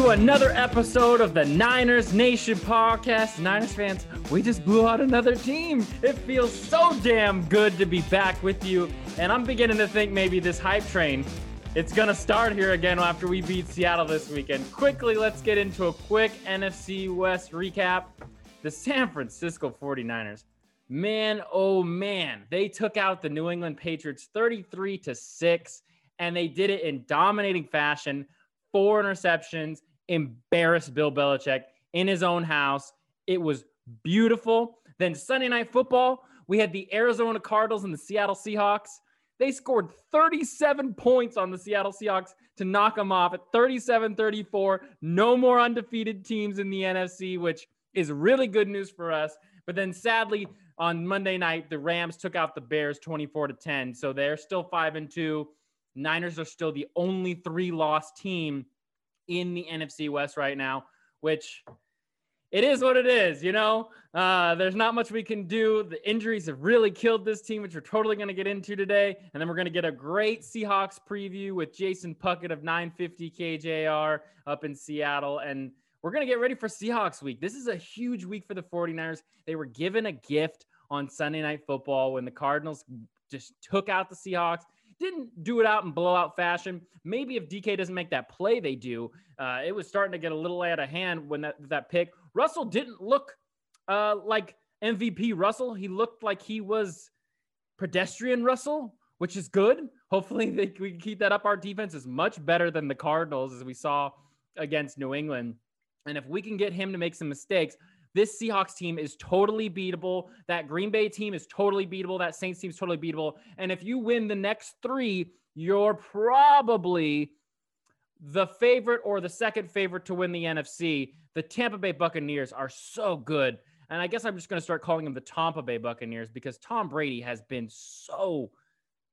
to another episode of the Niners Nation podcast. Niners fans, we just blew out another team. It feels so damn good to be back with you. And I'm beginning to think maybe this hype train it's going to start here again after we beat Seattle this weekend. Quickly, let's get into a quick NFC West recap. The San Francisco 49ers. Man, oh man, they took out the New England Patriots 33 to 6 and they did it in dominating fashion. Four interceptions, embarrassed Bill Belichick in his own house. It was beautiful. Then Sunday night football, we had the Arizona Cardinals and the Seattle Seahawks. They scored 37 points on the Seattle Seahawks to knock them off at 37 34. No more undefeated teams in the NFC, which is really good news for us. But then sadly, on Monday night, the Rams took out the Bears 24 to 10. So they're still 5 and 2. Niners are still the only three loss team in the NFC West right now, which it is what it is, you know. Uh, there's not much we can do. The injuries have really killed this team, which we're totally going to get into today. And then we're going to get a great Seahawks preview with Jason Puckett of 950 KJR up in Seattle. And we're going to get ready for Seahawks week. This is a huge week for the 49ers. They were given a gift on Sunday Night Football when the Cardinals just took out the Seahawks didn't do it out in blowout fashion. Maybe if DK doesn't make that play, they do. Uh, it was starting to get a little out of hand when that that pick. Russell didn't look uh, like MVP Russell. He looked like he was pedestrian Russell, which is good. Hopefully, they, we can keep that up. Our defense is much better than the Cardinals, as we saw against New England. And if we can get him to make some mistakes, this Seahawks team is totally beatable. That Green Bay team is totally beatable. That Saints team is totally beatable. And if you win the next three, you're probably the favorite or the second favorite to win the NFC. The Tampa Bay Buccaneers are so good. And I guess I'm just going to start calling them the Tampa Bay Buccaneers because Tom Brady has been so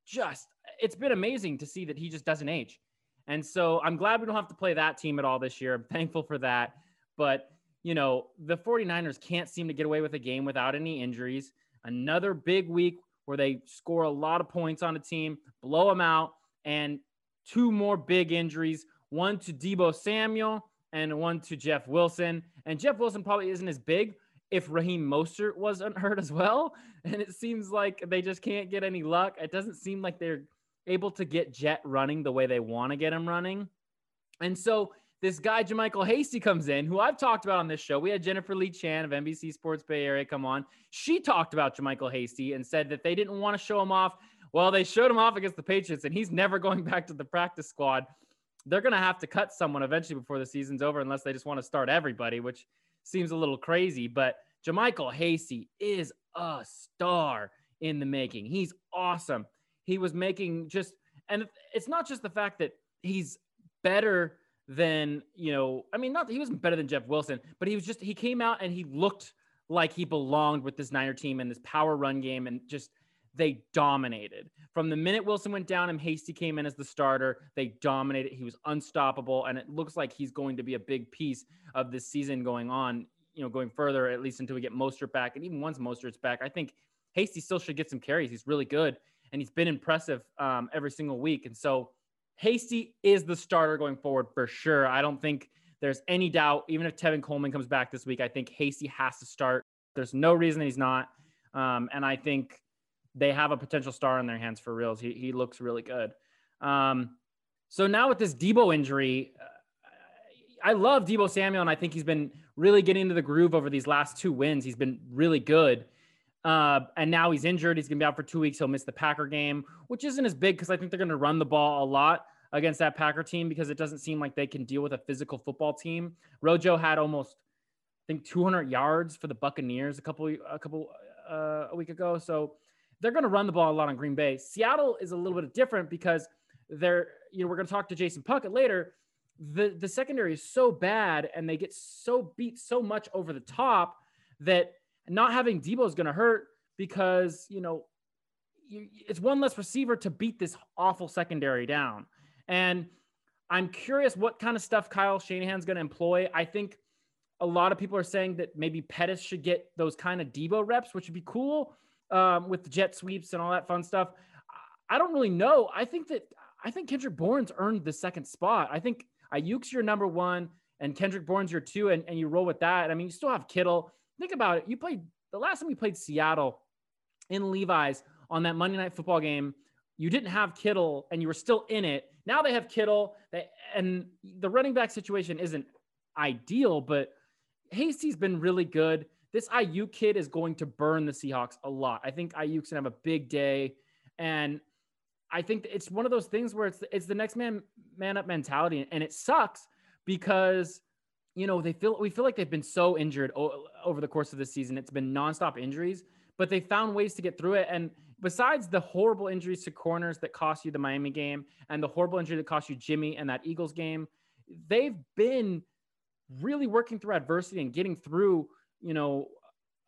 just, it's been amazing to see that he just doesn't age. And so I'm glad we don't have to play that team at all this year. I'm thankful for that. But you know, the 49ers can't seem to get away with a game without any injuries. Another big week where they score a lot of points on a team, blow them out, and two more big injuries one to Deebo Samuel and one to Jeff Wilson. And Jeff Wilson probably isn't as big if Raheem Mostert wasn't hurt as well. And it seems like they just can't get any luck. It doesn't seem like they're able to get Jet running the way they want to get him running. And so this guy JaMycal Hasty comes in, who I've talked about on this show. We had Jennifer Lee Chan of NBC Sports Bay Area come on. She talked about JaMycal Hasty and said that they didn't want to show him off. Well, they showed him off against the Patriots, and he's never going back to the practice squad. They're going to have to cut someone eventually before the season's over, unless they just want to start everybody, which seems a little crazy. But JaMycal Hasty is a star in the making. He's awesome. He was making just, and it's not just the fact that he's better than you know. I mean, not he wasn't better than Jeff Wilson, but he was just he came out and he looked like he belonged with this Niner team and this power run game, and just they dominated from the minute Wilson went down and Hasty came in as the starter. They dominated. He was unstoppable, and it looks like he's going to be a big piece of this season going on. You know, going further at least until we get Mostert back, and even once Mostert's back, I think Hasty still should get some carries. He's really good, and he's been impressive um, every single week, and so Hasty is the starter going forward for sure. I don't think there's any doubt. Even if Tevin Coleman comes back this week, I think Hasty has to start. There's no reason he's not. Um, and I think they have a potential star in their hands for reals. He, he looks really good. Um, so now with this Deebo injury, uh, I love Deebo Samuel, and I think he's been really getting into the groove over these last two wins. He's been really good. Uh, and now he's injured. He's going to be out for two weeks. He'll miss the Packer game, which isn't as big because I think they're going to run the ball a lot against that Packer team because it doesn't seem like they can deal with a physical football team. Rojo had almost, I think, 200 yards for the Buccaneers a couple a couple uh, a week ago. So they're going to run the ball a lot on Green Bay. Seattle is a little bit different because they're you know we're going to talk to Jason Puckett later. The the secondary is so bad and they get so beat so much over the top that not having Deebo is going to hurt because, you know, you, it's one less receiver to beat this awful secondary down. And I'm curious what kind of stuff Kyle Shanahan's going to employ. I think a lot of people are saying that maybe Pettis should get those kind of Deebo reps, which would be cool um, with the jet sweeps and all that fun stuff. I don't really know. I think that I think Kendrick Bourne's earned the second spot. I think Aiyuk's your number one, and Kendrick Bourne's your two, and, and you roll with that. I mean, you still have Kittle. Think about it. You played the last time you played Seattle in Levi's on that Monday night football game. You didn't have Kittle and you were still in it. Now they have Kittle, they, and the running back situation isn't ideal, but Hasty's been really good. This IU kid is going to burn the Seahawks a lot. I think Aiyuk's gonna have a big day, and I think it's one of those things where it's it's the next man man up mentality, and it sucks because you know they feel we feel like they've been so injured o- over the course of the season. It's been nonstop injuries, but they found ways to get through it. And besides the horrible injuries to corners that cost you the Miami game, and the horrible injury that cost you Jimmy and that Eagles game, they've been really working through adversity and getting through, you know,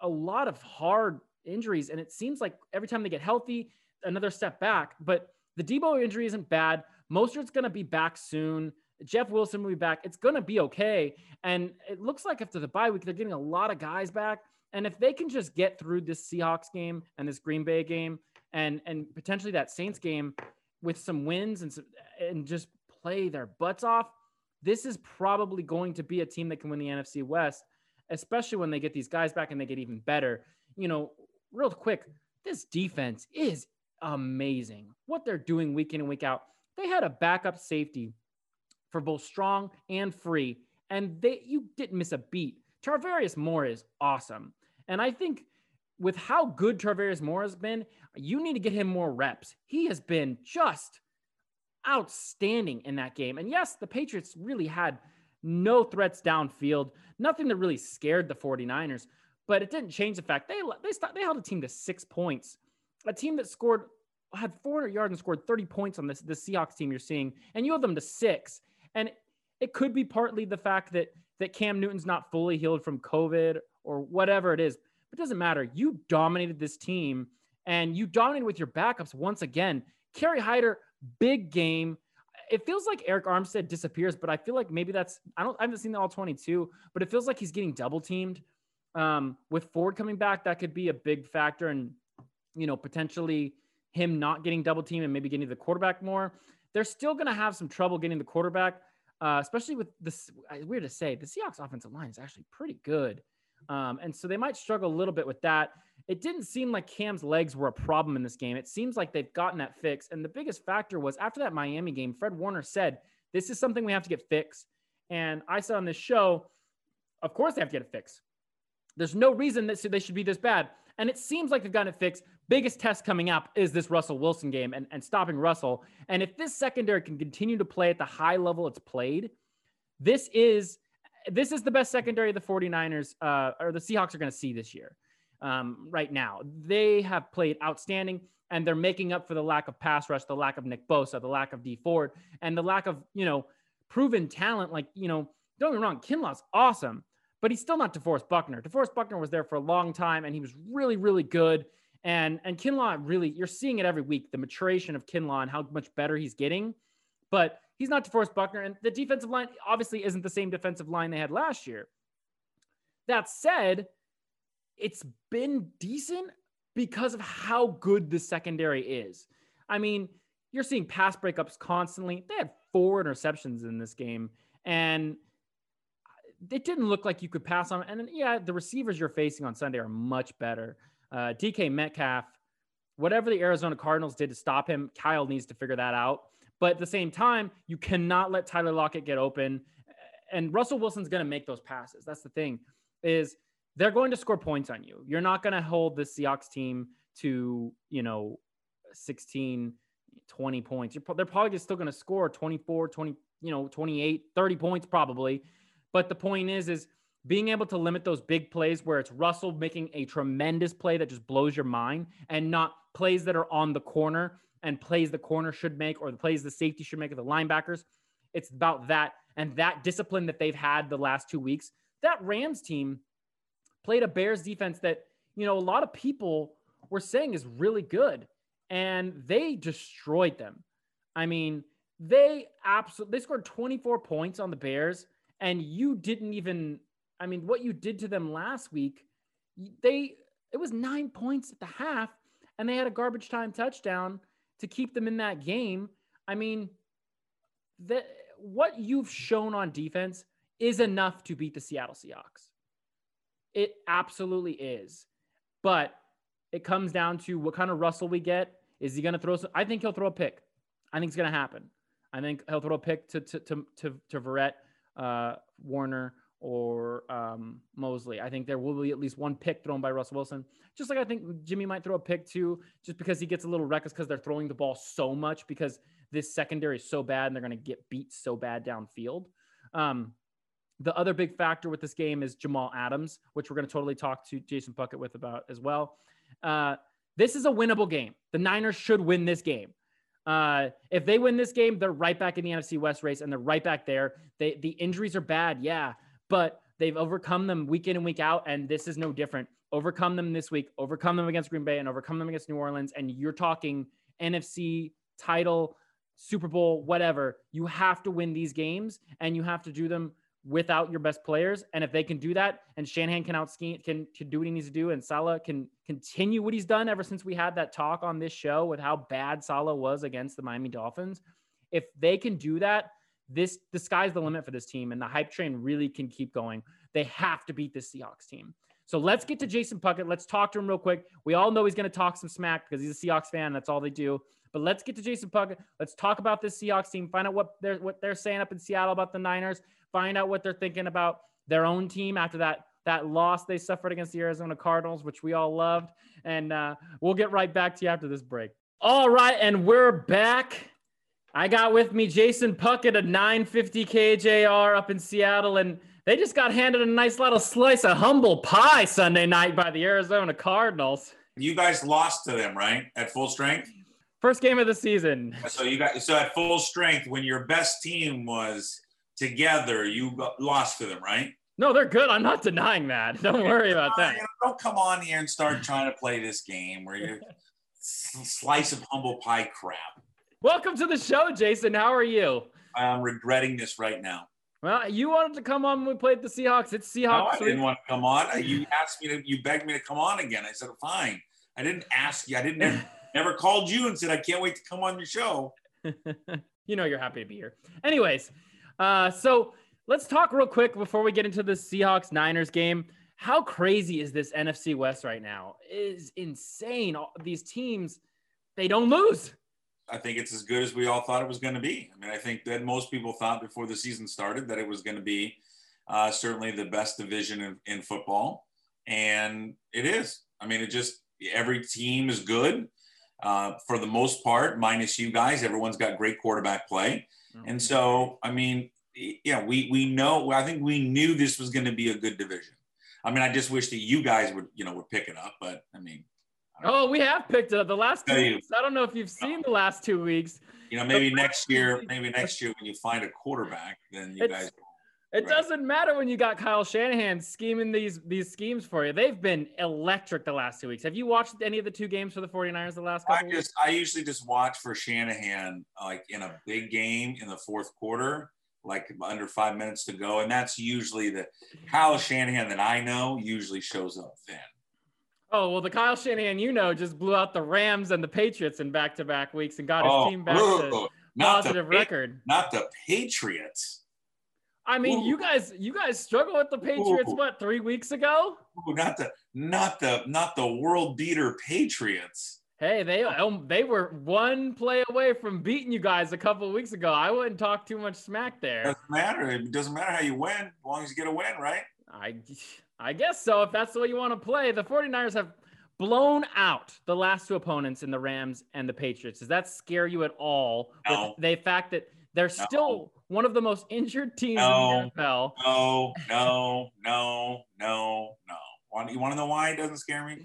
a lot of hard injuries. And it seems like every time they get healthy, another step back. But the Deebo injury isn't bad. Mostert's going to be back soon. Jeff Wilson will be back. It's going to be okay. And it looks like after the bye week, they're getting a lot of guys back. And if they can just get through this Seahawks game and this Green Bay game and and potentially that Saints game with some wins and some, and just play their butts off, this is probably going to be a team that can win the NFC West, especially when they get these guys back and they get even better. You know, real quick, this defense is amazing. What they're doing week in and week out. They had a backup safety for both strong and free, and they you didn't miss a beat. Tarvarius Moore is awesome. And I think with how good Tarvarius Moore has been, you need to get him more reps. He has been just outstanding in that game. And yes, the Patriots really had no threats downfield, nothing that really scared the 49ers, but it didn't change the fact they they they held a team to 6 points. A team that scored had 400 yards and scored 30 points on this the Seahawks team you're seeing, and you held them to 6. And it could be partly the fact that that Cam Newton's not fully healed from COVID or whatever it is. But it doesn't matter. You dominated this team and you dominated with your backups once again. Kerry Hyder big game. It feels like Arik Armstead disappears, but I feel like maybe that's I don't I haven't seen the all 22, but it feels like he's getting double teamed. Um, with Ford coming back, that could be a big factor, and you know potentially him not getting double teamed and maybe getting the quarterback more. They're still going to have some trouble getting the quarterback, uh, especially with this. Weird to say, the Seahawks offensive line is actually pretty good. Um, and so they might struggle a little bit with that. It didn't seem like Cam's legs were a problem in this game. It seems like they've gotten that fix. And the biggest factor was after that Miami game, Fred Warner said, This is something we have to get fixed. And I said on this show, Of course they have to get it fixed. There's no reason that they should be this bad. And it seems like they've gotten it fixed. Biggest test coming up is this Russell Wilson game and, and stopping Russell. And if this secondary can continue to play at the high level it's played, this is this is the best secondary the 49ers uh, or the Seahawks are going to see this year. Um, right now, they have played outstanding, and they're making up for the lack of pass rush, the lack of Nick Bosa, the lack of Dee Ford, and the lack of you know proven talent. Like you know, don't get me wrong, Kinlaw's awesome, but he's still not DeForest Buckner. DeForest Buckner was there for a long time, and he was really, really good. And and Kinlaw really, you're seeing it every week, the maturation of Kinlaw and how much better he's getting. But he's not DeForest Buckner. And the defensive line obviously isn't the same defensive line they had last year. That said, it's been decent because of how good the secondary is. I mean, you're seeing pass breakups constantly. They had four interceptions in this game, and it didn't look like you could pass on. And yeah, the receivers you're facing on Sunday are much better. Uh, DK Metcalf, whatever the Arizona Cardinals did to stop him, Kyle needs to figure that out. But at the same time, you cannot let Tyler Lockett get open. And Russell Wilson's going to make those passes. That's the thing is they're going to score points on you. You're not going to hold the Seahawks team to, you know, 16, 20 points. You're, they're probably just still going to score 24, 20, you know, 28, 30 points probably. But the point is, is being able to limit those big plays where it's Russell making a tremendous play that just blows your mind and not plays that are on the corner and plays the corner should make or the plays the safety should make or the linebackers. It's about that and that discipline that they've had the last two weeks. That Rams team played a Bears defense that, you know, a lot of people were saying is really good and they destroyed them. I mean, they absolutely they scored 24 points on the Bears and you didn't even I mean, what you did to them last week, they it was 9 points at the half and they had a garbage time touchdown to keep them in that game. I mean, that what you've shown on defense is enough to beat the Seattle Seahawks. It absolutely is. But it comes down to what kind of Russell we get. Is he going to throw? Some, I think he'll throw a pick. I think it's going to happen. I think he'll throw a pick to to to to, to Verrett, uh, Warner, or um, Moseley. I think there will be at least one pick thrown by Russell Wilson. Just like I think Jimmy might throw a pick too, just because he gets a little reckless because they're throwing the ball so much because this secondary is so bad and they're going to get beat so bad downfield. Um, the other big factor with this game is Jamal Adams, which we're going to totally talk to Jason Puckett with about as well. Uh, this is a winnable game. The Niners should win this game. Uh, if they win this game, they're right back in the NFC West race and they're right back there. They, the injuries are bad, yeah, but they've overcome them week in and week out, and this is no different. Overcome them this week, overcome them against Green Bay, and overcome them against New Orleans. And you're talking NFC title, Super Bowl, whatever. You have to win these games, and you have to do them without your best players. And if they can do that, and Shanahan can out can, can do what he needs to do, and Saleh can continue what he's done ever since we had that talk on this show with how bad Saleh was against the Miami Dolphins. If they can do that, this the sky's the limit for this team, and the hype train really can keep going. They have to beat this Seahawks team. So let's get to Jason Puckett. Let's talk to him real quick. We all know he's going to talk some smack because he's a Seahawks fan. That's all they do. But let's get to Jason Puckett. Let's talk about this Seahawks team. Find out what they're what they're saying up in Seattle about the Niners find out what they're thinking about their own team after that that loss they suffered against the Arizona Cardinals, which we all loved. And uh, we'll get right back to you after this break. All right, and we're back. I got with me Jason Puckett at 950 KJR up in Seattle, and they just got handed a nice little slice of humble pie Sunday night by the Arizona Cardinals. You guys lost to them, right? At full strength? First game of the season. So you got so at full strength when your best team was together, you lost to them, right? No, they're good. I'm not denying that. Don't worry about that. don't come on here and start trying to play this game where you slice of humble pie crap. Welcome to the show, Jason. How are you? I'm regretting this right now. Well, you wanted to come on when we played the Seahawks. It's Seahawks. No, I didn't want to come on. You asked me to. You begged me to come on again. I said fine. I didn't ask you. I didn't. Never, never called you and said I can't wait to come on your show. you know you're happy to be here. Anyways, uh, so let's talk real quick before we get into the Seahawks Niners game. How crazy is this NFC West right now? It is insane. All these teams, they don't lose. I think it's as good as we all thought it was going to be. I mean, I think that most people thought before the season started that it was going to be uh, certainly the best division in, in football, and it is. I mean, it just every team is good uh, for the most part, minus you guys. Everyone's got great quarterback play. And so, I mean, yeah, we we know. I think we knew this was going to be a good division. I mean, I just wish that you guys would, you know, would pick it up. But I mean, oh, we have picked it up the last two weeks. I don't know if you've seen the last two weeks. You know, maybe next year, maybe next year when you find a quarterback, then you guys it right. doesn't matter when you got Kyle Shanahan scheming these these schemes for you. They've been electric the last two weeks. Have you watched any of the two games for the 49ers the last couple I just weeks? I usually just watch for Shanahan like in a big game in the fourth quarter, like under five minutes to go. And that's usually the Kyle Shanahan that I know usually shows up then. Oh well, the Kyle Shanahan you know just blew out the Rams and the Patriots in back-to-back weeks and got his oh, team back to positive the, record. Not the Patriots. I mean, Ooh. you guys, you guys struggle with the Patriots. Ooh. What three weeks ago? Ooh, not the, not the, not the world beater Patriots. Hey, they um, they were one play away from beating you guys a couple weeks ago. I wouldn't talk too much smack there. Doesn't matter. It doesn't matter how you win, as long as you get a win, right? I, I guess so. If that's the way you want to play, the 49ers have blown out the last two opponents in the Rams and the Patriots. Does that scare you at all? No. With the fact that they're no. still one of the most injured teams no, in the NFL. No, no, no, no, no. You want to know why it doesn't scare me?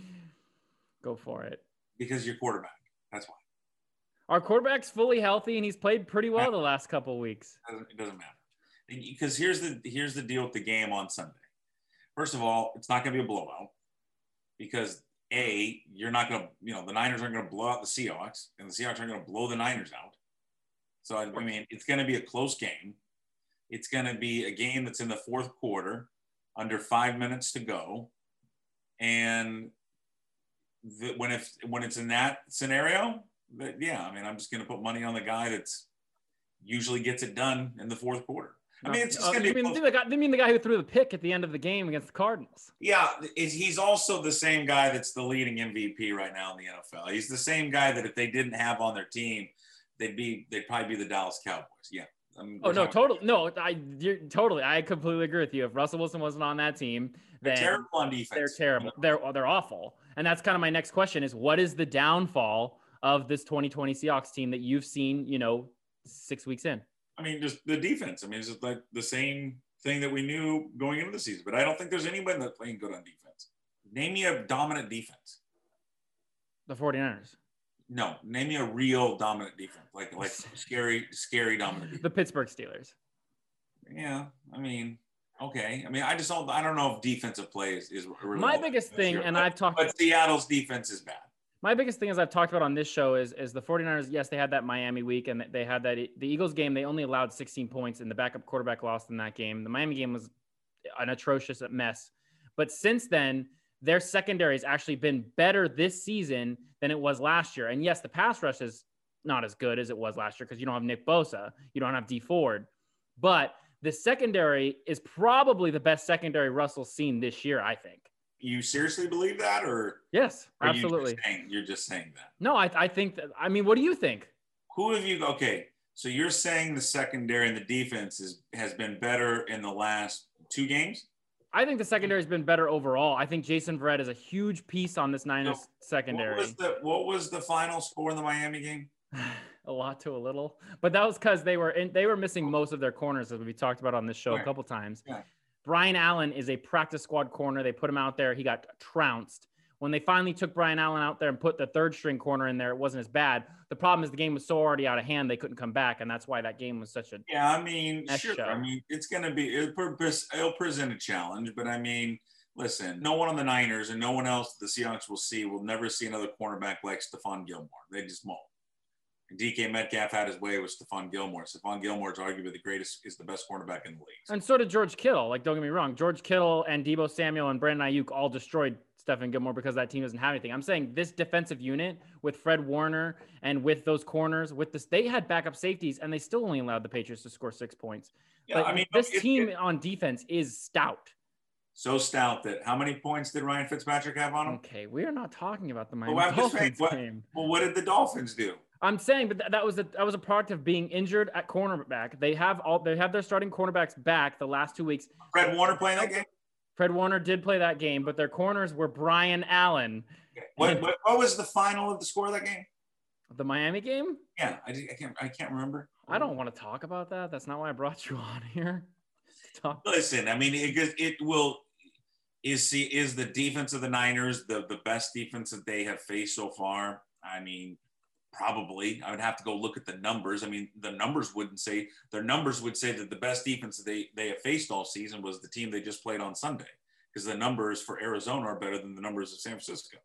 Go for it. Because you're quarterback. That's why. Our quarterback's fully healthy and he's played pretty well the last couple weeks. It doesn't, it doesn't matter. Because here's the here's the deal with the game on Sunday. First of all, it's not going to be a blowout because a you're not going to you know the Niners aren't going to blow out the Seahawks and the Seahawks aren't going to blow the Niners out. So, I mean, it's going to be a close game. It's going to be a game that's in the fourth quarter, under five minutes to go. And the, when, if, when it's in that scenario, that yeah, I mean, I'm just going to put money on the guy that's usually gets it done in the fourth quarter. I mean, it's just Uh, to you be. mean, close. the guy, you mean the guy who threw the pick at the end of the game against the Cardinals? Yeah, is- he's also the same guy that's the leading MVP right now in the NFL. He's the same guy that if they didn't have on their team, they'd be they'd probably be the Dallas Cowboys. Yeah. I mean, Oh no, totally. No, I you're, totally. I completely agree with you. If Russell Wilson wasn't on that team, They're terrible on defense. they're terrible. They're they're awful. And that's kind of my next question: is what is the downfall of this 2020 Seahawks team that you've seen? You know, six weeks in. I mean, just the defense. I mean, it's just like the same thing that we knew going into the season. But I don't think there's anybody that's playing good on defense. Name me a dominant defense. The 49ers, No, name me a real dominant defense, like like scary, scary dominant defense. the Pittsburgh Steelers. Yeah, I mean, okay. I mean, I just don't. I don't know if defensive play is, is really My biggest thing, year, and but, I've talked but Seattle's defense is bad. My biggest thing as I've talked about on this show is is the 49ers, yes, they had that Miami week and they had that the Eagles game, they only allowed 16 points and the backup quarterback lost in that game. The Miami game was an atrocious mess. But since then, their secondary has actually been better this season than it was last year. And yes, the pass rush is not as good as it was last year because you don't have Nick Bosa, you don't have Dee Ford. But the secondary is probably the best secondary Russell's seen this year, I think. You seriously believe that, or Yes, are absolutely. You just saying, you're just saying that. No, I, I think that, I mean, what do you think? Who have you? Okay, so you're saying the secondary and the defense is has been better in the last two games. I think the secondary has been better overall. I think Jason Verrett is a huge piece on this Niners What secondary. was the What was the final score in the Miami game? a lot to a little, but that was because they were in, they were missing oh. most of their corners, as we talked about on this show a couple times. Yeah. Brian Allen is a practice squad corner. They put him out there. He got trounced. When they finally took Brian Allen out there and put the third string corner in there, it wasn't as bad. The problem is the game was so already out of hand they couldn't come back, and that's why that game was such a Yeah, I mean, sure. show. I mean, it's going to be it'll, it'll present a challenge, but I mean, listen, no one on the Niners and no one else the Seahawks will see will never see another cornerback like Stephon Gilmore. They just won't. DK Metcalf had his way with Stephon Gilmore. Stephon Gilmore is arguably the greatest, is the best cornerback in the league. And so did George Kittle. Like, don't get me wrong. George Kittle and Deebo Samuel and Brandon Aiyuk all destroyed Stephon Gilmore because that team doesn't have anything. I'm saying this defensive unit with Fred Warner and with those corners, with this, they had backup safeties and they still only allowed the Patriots to score six points. Yeah, Like, I mean, this it- team it- on defense is stout. so stout that how many points did Ryan Fitzpatrick have on him? Okay, we are not talking about the Miami Well, I'm saying, Dolphins what- game. Well, what did the Dolphins do? I'm saying, but th- that was a that was a product of being injured at cornerback. They have all they have their starting cornerbacks back the last two weeks. Fred Warner playing that game? Fred Warner did play that game, but their corners were Brian Allen. What, what, what was the final of the score of that game? The Miami game? Yeah, I, I can't I can't remember. I don't want to talk about that. That's not why I brought you on here. Listen, I mean, it it will is see is the defense of the Niners the the best defense that they have faced so far. I mean, probably. I would have to go look at the numbers. I mean, the numbers wouldn't say their numbers would say that the best defense that they they have faced all season was the team they just played on Sunday because the numbers for Arizona are better than the numbers of San Francisco.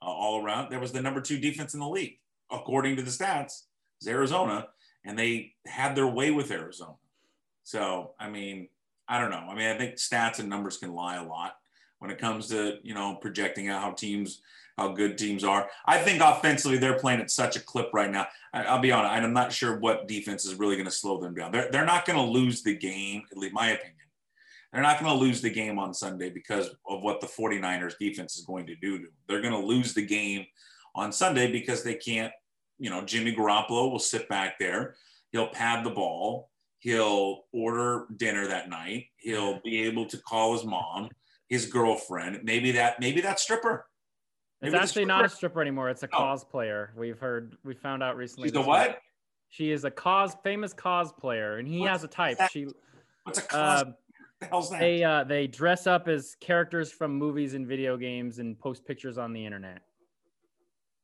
Uh, all around, there was the number two defense in the league according to the stats. Is Arizona, and they had their way with Arizona. So, I mean, I don't know. I mean, I think stats and numbers can lie a lot when it comes to, you know, projecting out how teams, how good teams are. I think offensively, they're playing at such a clip right now. I, I'll be honest, I'm not sure what defense is really going to slow them down. They're, they're not going to lose the game, at least my opinion. They're not going to lose the game on Sunday because of what the 49ers defense is going to do to them. They're going to lose the game on Sunday because they can't, you know, Jimmy Garoppolo will sit back there. He'll pad the ball he'll order dinner that night he'll be able to call his mom his girlfriend maybe that maybe that stripper It's actually not a stripper- anymore. It's a Oh. cosplayer. We've heard, we found out recently. she's a what week. She is a cos famous cosplayer, and he What's has a type. that? She what's a cos uh, the hell's that they uh, they dress up as characters from movies and video games and post pictures on the internet.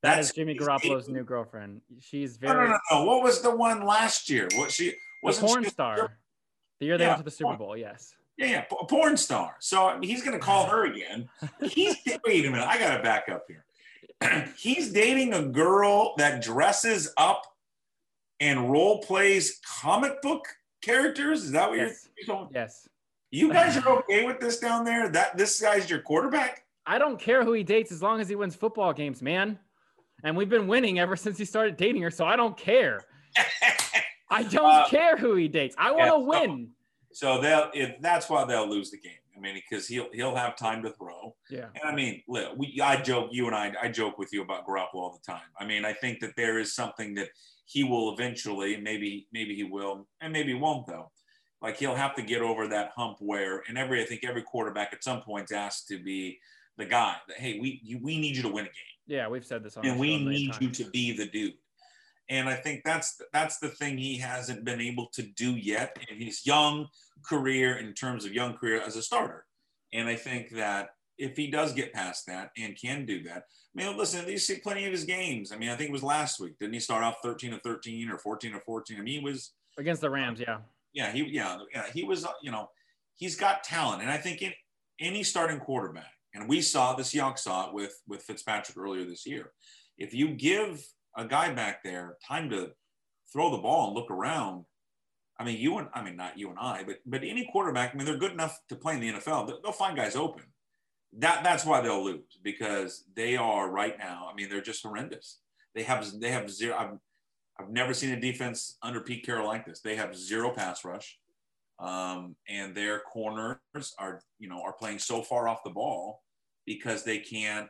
That That's is Jimmy Garoppolo's new girlfriend. She's very no, no, no. What was the one last year? What she the wasn't porn she- star. The year they Yeah, went to the Super. Bowl, yes. Yeah, yeah, a porn star. So I mean, he's going to call her again. He's wait a minute. I got to back up here. he's dating a girl that dresses up and role plays comic book characters. Is that what Yes. you're? you're Yes. You guys are okay with this down there? That this guy's your quarterback? I don't care who he dates as long as he wins football games, man. And we've been winning ever since he started dating her, so I don't care. I don't Uh, care who he dates. I want to yeah, win. So they'll if that's why they'll lose the game. I mean, because he'll he'll have time to throw. Yeah. And I mean, we I joke you and I I joke with you about Garoppolo all the time. I mean, I think that there is something that he will eventually, maybe maybe he will, and maybe he won't though. Like he'll have to get over that hump where, and every I think every quarterback at some point asked to be the guy that hey we you, we need you to win a game. Yeah, we've said this on. And we need you to be the dude. And I think that's that's the thing he hasn't been able to do yet in his young career, in terms of young career as a starter. And I think that if he does get past that and can do that, I mean, listen, you see plenty of his games. I mean, I think it was last week. Didn't he start off 13 or 13 or 14 or 14? I mean, he was against the Rams, yeah. Yeah, he yeah, yeah, he was, you know, he's got talent. And I think in any starting quarterback, and we saw this young saw it with with Fitzpatrick earlier this year. If you give a guy back there time to throw the ball and look around. I mean, you and I mean not you and I, but but any quarterback. I mean, they're good enough to play in the NFL. They'll find guys open. That that's why they'll lose because they are right now. I mean, they're just horrendous. They have they have zero. I've, I've never seen a defense under Pete Carroll like this. They have zero pass rush, um, and their corners are you know are playing so far off the ball because they can't.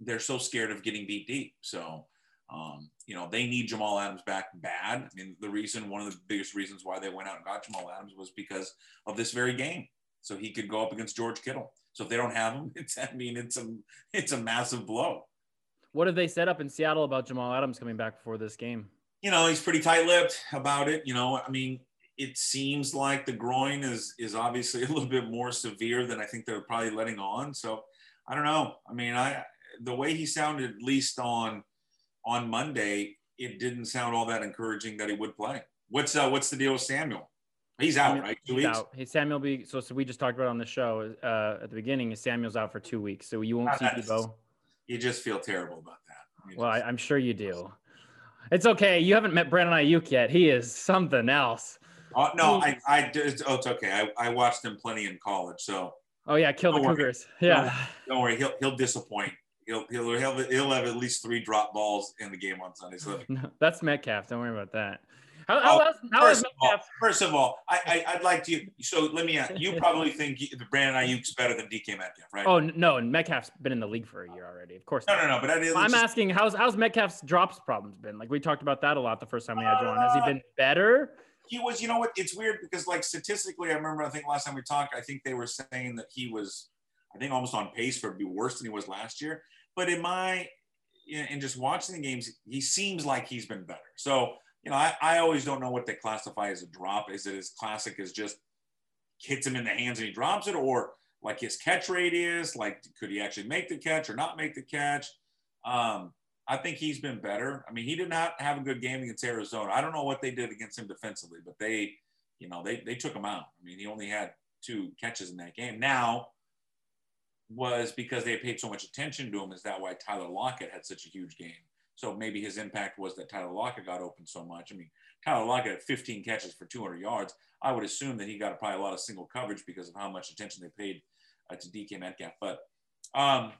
They're so scared of getting beat deep. So um, you know, they need Jamal Adams back bad. I mean, the reason, one of the biggest reasons why they went out and got Jamal Adams was because of this very game. So he could go up against George Kittle. So if they don't have him, it's, I mean, it's a, it's a massive blow. What have they set up in Seattle about Jamal Adams coming back before this game? You know, he's pretty tight-lipped about it. You know, I mean, it seems like the groin is is obviously a little bit more severe than I think they're probably letting on. So I don't know. I mean, I the way he sounded, at least on on Monday, it didn't sound all that encouraging that he would play. What's uh, what's the deal with Samuel? He's out, right? Two He's weeks. Out. Hey, Samuel be so, so we just talked about on the show uh, at the beginning. Is Samuel's out for two weeks, so you won't see Deebo. You just feel terrible about that. well, I, am sure you do. It's okay. You haven't met Brandon Aiyuk yet. He is something else. Oh, no, I, I, oh, it's okay. I, I watched him plenty in college, so. Oh yeah, kill the Cougars. Yeah. Don't, don't worry, he'll he'll disappoint he'll he'll have he'll have at least three drop balls in the game on Sunday. So no, that's Metcalf. Don't worry about that. How, how, oh, how first, of all, first of all, I, I would like to. So let me. Ask, you probably think Brandon Aiyuk's better than DK Metcalf, right? Oh no, and Metcalf's been in the league for a year already. Of course. No, not. no, no. But I, I'm just, asking, how's how's Metcalf's drops problems been? Like we talked about that a lot the first time we had you on. Has he uh, been better? He was. You know what? It's weird because like statistically, I remember. I think last time we talked, I think they were saying that he was. I think almost on pace for be worse than he was last year. But in my, in just watching the games, he seems like he's been better. So, you know, I, I always don't know what they classify as a drop. Is it as classic as just hits him in the hands and he drops it, or like his catch rate is? Like, could he actually make the catch or not make the catch? Um, I think he's been better. I mean, he did not have a good game against Arizona. I don't know what they did against him defensively, but they, you know, they they took him out. I mean, he only had two catches in that game. Now, was because they paid so much attention to him. Is that why Tyler Lockett had such a huge game? So maybe his impact was that Tyler Lockett got open so much. I mean, Tyler Lockett had 15 catches for 200 yards. I would assume that he got probably a lot of single coverage because of how much attention they paid uh, to DK Metcalf. But um,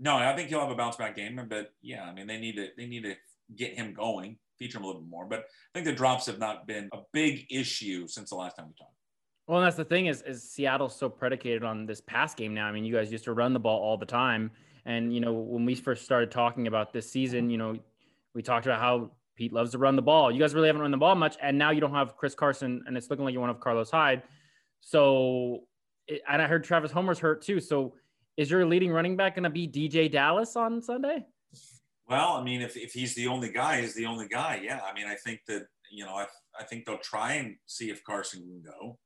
no, I think he'll have a bounce back game. But yeah, I mean, they need to they need to get him going, feature him a little bit more. But I think the drops have not been a big issue since the last time we talked. Well, and that's the thing is, is Seattle's so predicated on this pass game now. I mean, you guys used to run the ball all the time, and you know when we first started talking about this season, you know, we talked about how Pete loves to run the ball. You guys really haven't run the ball much, and now you don't have Chris Carson, and it's looking like you want to have Carlos Hyde. So, and I heard Travis Homer's hurt too. So, is your leading running back going to be DeeJay Dallas on Sunday? Well, I mean, if, if he's the only guy, he's the only guy. Yeah, I mean, I think that you know, I, I think they'll try and see if Carson can go.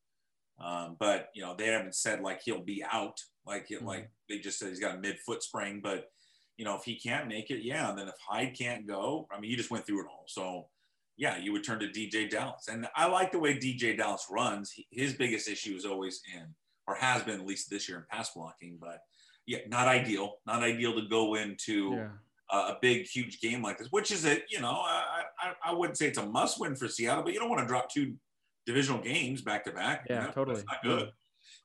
Um, but you know, they haven't said like he'll be out. Like mm-hmm. like they just said he's got a mid foot sprain. But you know, if he can't make it, yeah. And then if Hyde can't go, I mean, you just went through it all. So yeah, you would turn to DeeJay Dallas. And I like the way DeeJay Dallas runs. His biggest issue is always in, or has been at least this year in pass blocking. But yeah, not ideal. Not ideal to go into. Yeah. a big, huge game like this, which is a, you know, I, I, I wouldn't say it's a must win for Seattle, but you don't want to drop two divisional games back to back. Yeah, know, totally. not good.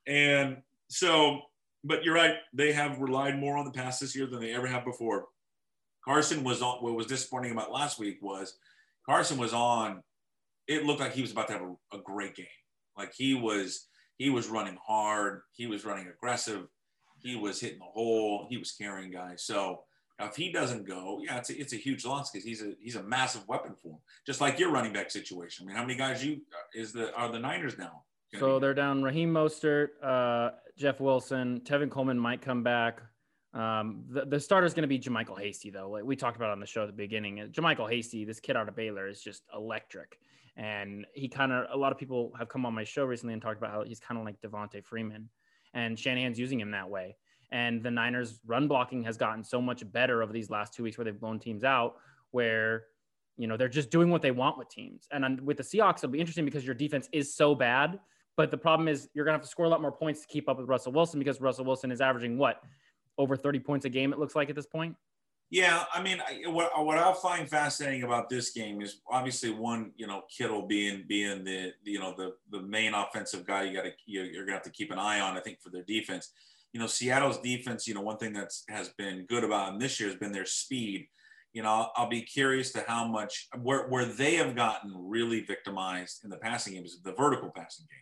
And so, but you're right. They have relied more on the pass this year than they ever have before. Carson was on. What was disappointing about last week was Carson was on. It looked like he was about to have a, a great game. Like he was he was running hard, he was running aggressive, he was hitting the hole, he was carrying guys. So if he doesn't go, yeah, it's a, it's a huge loss because he's a he's a massive weapon for him. Just like your running back situation. I mean, how many guys you is the are the Niners now? So they're down Raheem Mostert, uh, Jeff Wilson, Tevin Coleman might come back. Um, the, the starter is going to be JaMycal Hasty, though. Like we talked about on the show at the beginning, JaMycal Hasty, this kid out of Baylor, is just electric. And he kind of, a lot of people have come on my show recently and talked about how he's kind of like Devonta Freeman, and Shanahan's using him that way. And the Niners' run blocking has gotten so much better over these last two weeks where they've blown teams out, where you know they're just doing what they want with teams. And with the Seahawks, it'll be interesting because your defense is so bad. But the problem is you're gonna have to score a lot more points to keep up with Russell Wilson because Russell Wilson is averaging what over 30 points a game. It looks like at this point. Yeah, I mean, what what I find fascinating about this game is obviously one, you know, Kittle being being the you know the the main offensive guy you got to you're gonna have to keep an eye on. I think for their defense you know, Seattle's defense, you know, one thing that's has been good about them this year has been their speed. You know, I'll be curious to how much where, where they have gotten really victimized in the passing game is the vertical passing game.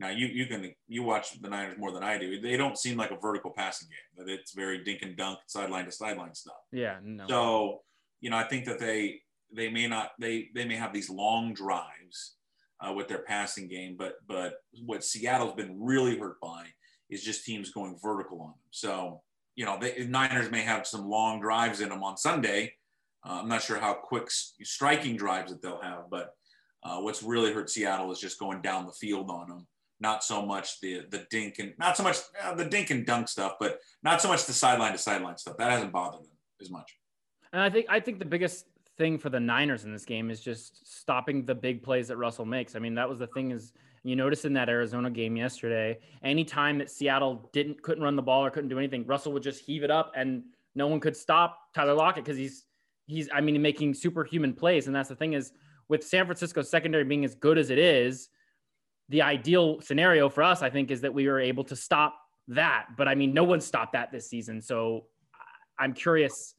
Now you you can you watch the Niners more than I do. They don't seem like a vertical passing game. That it's very dink and dunk, sideline to sideline stuff. Yeah, no. So you know, I think that they they may not they they may have these long drives uh, with their passing game, but but what Seattle's been really hurt by is just teams going vertical on them. So, you know, the Niners may have some long drives in them on Sunday. Uh, I'm not sure how quick striking drives that they'll have, but uh, what's really hurt Seattle is just going down the field on them. Not so much the the dink and not so much uh, the dink and dunk stuff, but not so much the sideline to sideline stuff. That hasn't bothered them as much. And I think I think the biggest thing for the Niners in this game is just stopping the big plays that Russell makes. I mean, that was the thing is you notice in that Arizona game yesterday, anytime that Seattle didn't couldn't run the ball or couldn't do anything, Russell would just heave it up and no one could stop Tyler Lockett because he's he's I mean making superhuman plays. And that's the thing is with San Francisco's secondary being as good as it is, the ideal scenario for us, I think, is that we were able to stop that. But I mean, no one stopped that this season. So I'm curious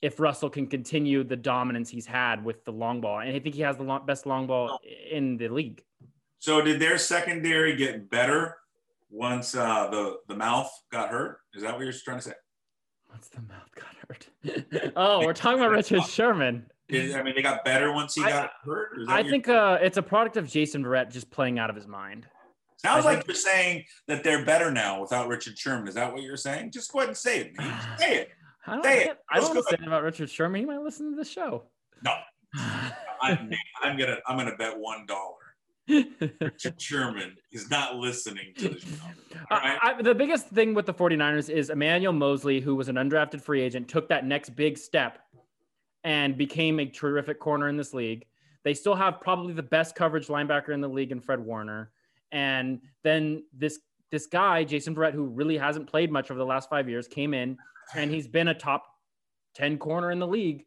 if Russell can continue the dominance he's had with the long ball. And I think he has the long, best long ball in the league. So did their secondary get better once uh, the the mouth got hurt? Is that what you're trying to say? Once the mouth got hurt. oh, we're talking about Richard Sherman. I mean, they got better once he I, got hurt. I think uh, it's a product of Jason Verrett just playing out of his mind. Sounds I like think... you're saying that they're better now without Richard Sherman. Is that what you're saying? Just go ahead and say it. Man. Say it. I don't, say it. I don't want to say about Richard Sherman. He might listen to the show. No, I'm, I'm gonna I'm gonna bet one dollar Richard Sherman is not listening to the show. Right? I, the biggest thing with the 49ers is Emmanuel Moseley, who was an undrafted free agent, took that next big step and became a terrific corner in this league. They still have probably the best coverage linebacker in the league in Fred Warner. And then this this guy, Jason Verrett, who really hasn't played much over the last five years, came in and he's been a top 10 corner in the league.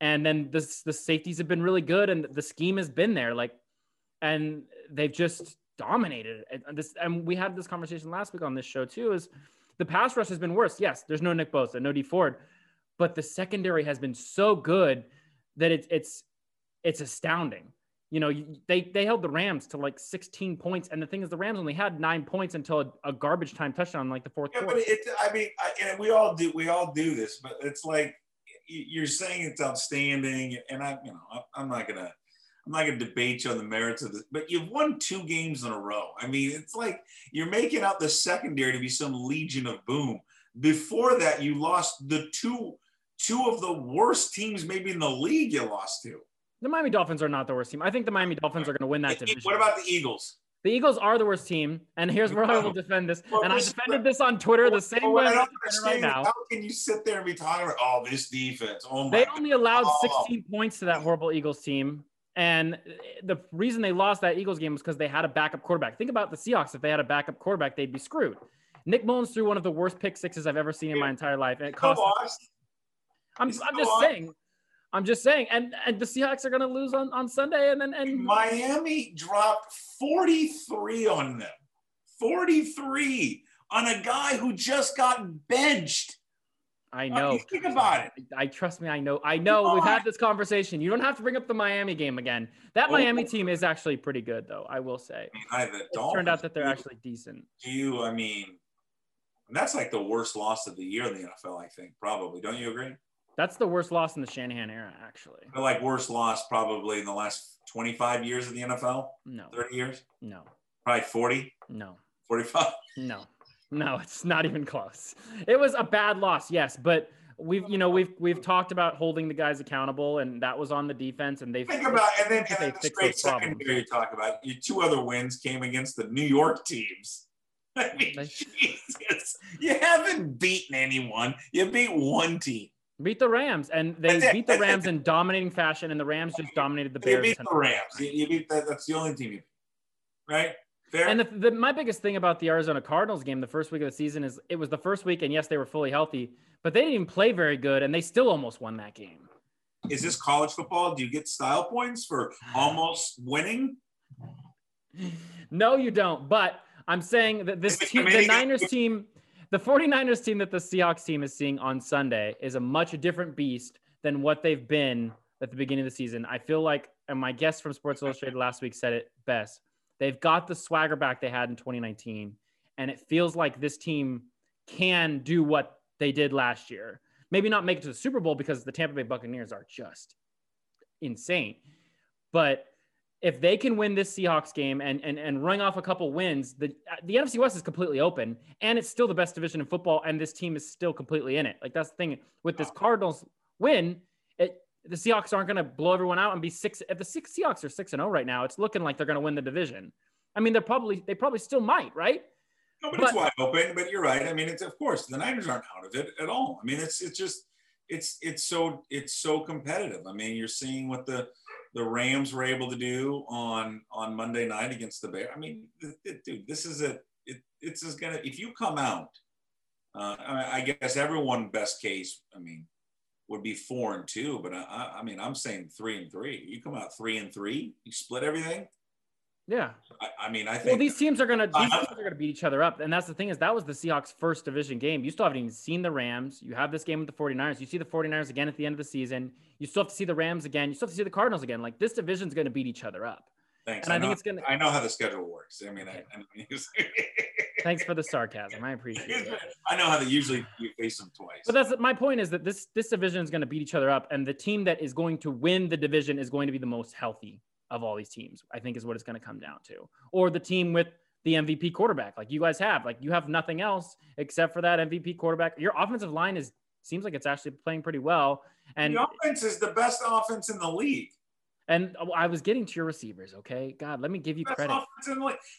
And then this the safeties have been really good and the scheme has been there. Like and they've just dominated. And this, and we had this conversation last week on this show too. Is the pass rush has been worse? Yes, there's no Nick Bosa, no Dee Ford, but the secondary has been so good that it's it's it's astounding. You know, they they held the Rams to like 16 points, and the thing is, the Rams only had nine points until a, a garbage time touchdown, like the fourth. Yeah, quarter. but it, I mean, I, and we all do we all do this, but it's like you're saying it's outstanding, and I, you know, I'm not gonna I'm not going to debate you on the merits of this, but you've won two games in a row. I mean, it's like you're making out the secondary to be some legion of boom. Before that, you lost the two two of the worst teams maybe in the league. You lost to. The Miami Dolphins are not the worst team. I think the Miami Dolphins are going to win that division. What about the Eagles? The Eagles are the worst team, and here's where I will defend this. Well, and I defended this on Twitter the same way I right now. How can you sit there and be talking about oh this defense? Oh my! They only allowed 16 points to that horrible Eagles team. And uh, the reason they lost that Eagles game was because they had a backup quarterback. Think about the Seahawks. If they had a backup quarterback, they'd be screwed. Nick Mullens threw one of the worst pick sixes I've ever seen in my entire life. And it cost. I'm, I'm just saying. I'm just saying. And and the Seahawks are going to lose on, on Sunday. And then and Miami dropped 43 on them. 43 on a guy who just got benched. I know. think about it. I trust me. I know. I know. We've had this conversation. You don't have to bring up the Miami game again. That Oh. Miami team is actually pretty good, though. I will say. I mean, I, It turned out that they're actually decent. Do you? I mean, that's like the worst loss of the year in the NFL. I think probably. Don't you agree? That's the worst loss in the Shanahan era, actually. Like worst loss probably in the last 25 years of the NFL, No, 30 years, no, probably 40, no, 45. no, no. It's not even close. It was a bad loss, yes, but we've, you know, we've we've talked about holding the guys accountable, and that was on the defense, and they've Think about and then, They and then fix great secondary you talk about. Your two other wins came against the New York teams. I mean, Jesus, you haven't beaten anyone. You beat one team. beat the Rams, and they beat the Rams in dominating fashion, and the Rams just dominated the You Bears. beat the Rams. You, you beat that. That's the only team you beat. Right? Fair. And the, the, my biggest thing about the Arizona Cardinals game the first week of the season is it was the first week, and yes, they were fully healthy, but they didn't even play very good, and they still almost won that game. Is this college football? Do you get style points for almost winning? No, you don't. But I'm saying that this team, the Niners team, the 49ers team that the Seahawks team is seeing on Sunday is a much different beast than what they've been at the beginning of the season. I feel like, and my guest from Sports Illustrated last week said it best. They've got the swagger back they had in 2019, and it feels like this team can do what they did last year. Maybe not make it to the Super Bowl because the Tampa Bay Buccaneers are just insane. But if they can win this Seahawks game and and and ring off a couple wins, the the NFC West is completely open, and it's still the best division in football, and this team is still completely in it. Like that's the thing with this Cardinals win, the Seahawks aren't going to blow everyone out and be six. If the six Seahawks are six and zero right now, it's looking like they're going to win the division. I mean, they're probably they probably still might, right? No, but, it's wide open. But you're right. I mean, it's of course the Niners aren't out of it at all. I mean, it's it's just it's it's so it's so competitive. I mean, you're seeing what the the Rams were able to do on on Monday night against the Bears. I mean, th- th- dude, this is a it, it's just gonna if you come out. Uh, I, I guess everyone best case. I mean, would be four and two, but I, I- mean, I'm saying three and three. You come out three and three, you split everything. Yeah. I, I mean, I think Well, these teams are gonna these teams are gonna beat each other up, and that's the thing is that was the Seahawks' first division game. You still haven't even seen the Rams. You have this game with the 49ers. You see the 49ers again at the end of the season. You still have to see the Rams again. You still have to see the Cardinals again. Like this division's gonna beat each other up. Thanks. And I think know, it's gonna- I know how the schedule works. I mean, I, I, Thanks for the sarcasm. I appreciate it. I know how they usually you face them twice. But that's my point is that this this division is going to beat each other up, and the team that is going to win the division is going to be the most healthy of all these teams. I think is what it's going to come down to, or the team with the MVP quarterback, like you guys have. Like you have nothing else except for that MVP quarterback. Your offensive line is seems like it's actually playing pretty well, and the offense is the best offense in the league. And uh, I was getting to your receivers. Okay, God, let me give you Best credit.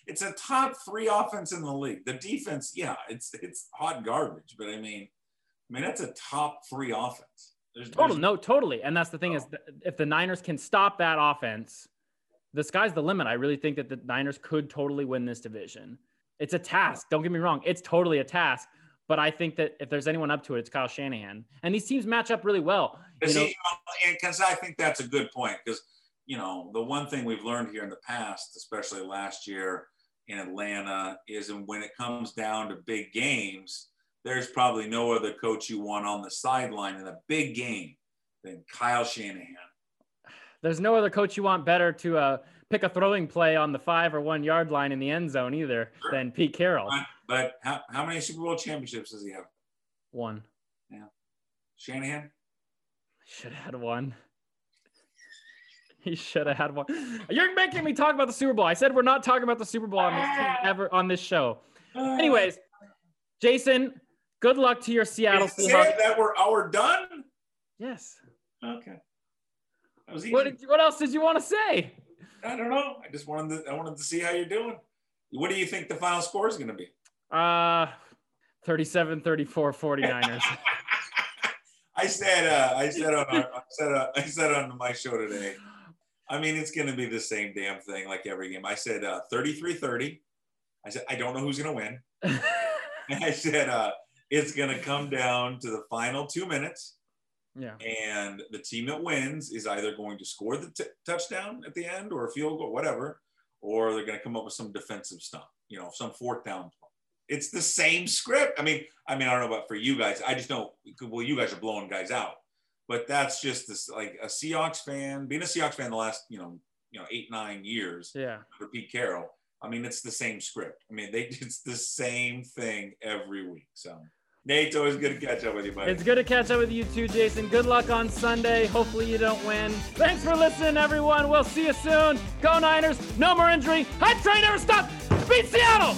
It's a top three offense in the league. The defense, yeah, it's it's hot garbage, but I mean, I mean that's a top three offense. There's, Total, there's- no, totally. And that's the thing is, oh. that if the Niners can stop that offense, the sky's the limit. I really think that the Niners could totally win this division. It's a task. Don't get me wrong. It's totally a task. But I think that if there's anyone up to it, it's Kyle Shanahan. And these teams match up really well. You Because know, because I think that's a good point. Because you know the one thing we've learned here in the past, especially last year in Atlanta, is when it comes down to big games, there's probably no other coach you want on the sideline in a big game than Kyle Shanahan. there's no other coach you want better to uh, pick a throwing play on the five or one yard line in the end zone either Sure. than Pete Carroll. But, but how, how many Super Bowl championships does he have? One. Yeah. Shanahan? Should have had one. He should have had one. You're making me talk about the Super Bowl. I said we're not talking about the Super Bowl on this team ever on this show. Anyways, Jason, good luck to your Seattle Seahawks. that we're our done? Yes. Okay. What, did, what else did you want to say? I don't know. I just wanted to, I wanted to see how you're doing. What do you think the final score is going to be? Uh 37 34 49ers. I said, uh, I said on, our, I said, uh, I said on my show today. I mean, it's going to be the same damn thing like every game. I said uh, 33-30. I said I don't know who's going to win. And I said uh, it's going to come down to the final two minutes, yeah. and the team that wins is either going to score the t- touchdown at the end or a field goal, whatever, or they're going to come up with some defensive stuff. You know, some fourth down. play. It's the same script. I mean, I mean, I don't know about for you guys. I just know. Well, you guys are blowing guys out, but that's just this like a Seahawks fan. Being a Seahawks fan the last you know you know eight nine years. Yeah. For Pete Carroll, I mean, it's the same script. I mean, they it's the same thing every week. So. Nate's always good to catch up with you, buddy. It's good to catch up with you too, Jason. Good luck on Sunday. Hopefully you don't win. Thanks for listening, everyone. We'll see you soon. Go Niners. No more injury. Hype train never stop. Beat Seattle.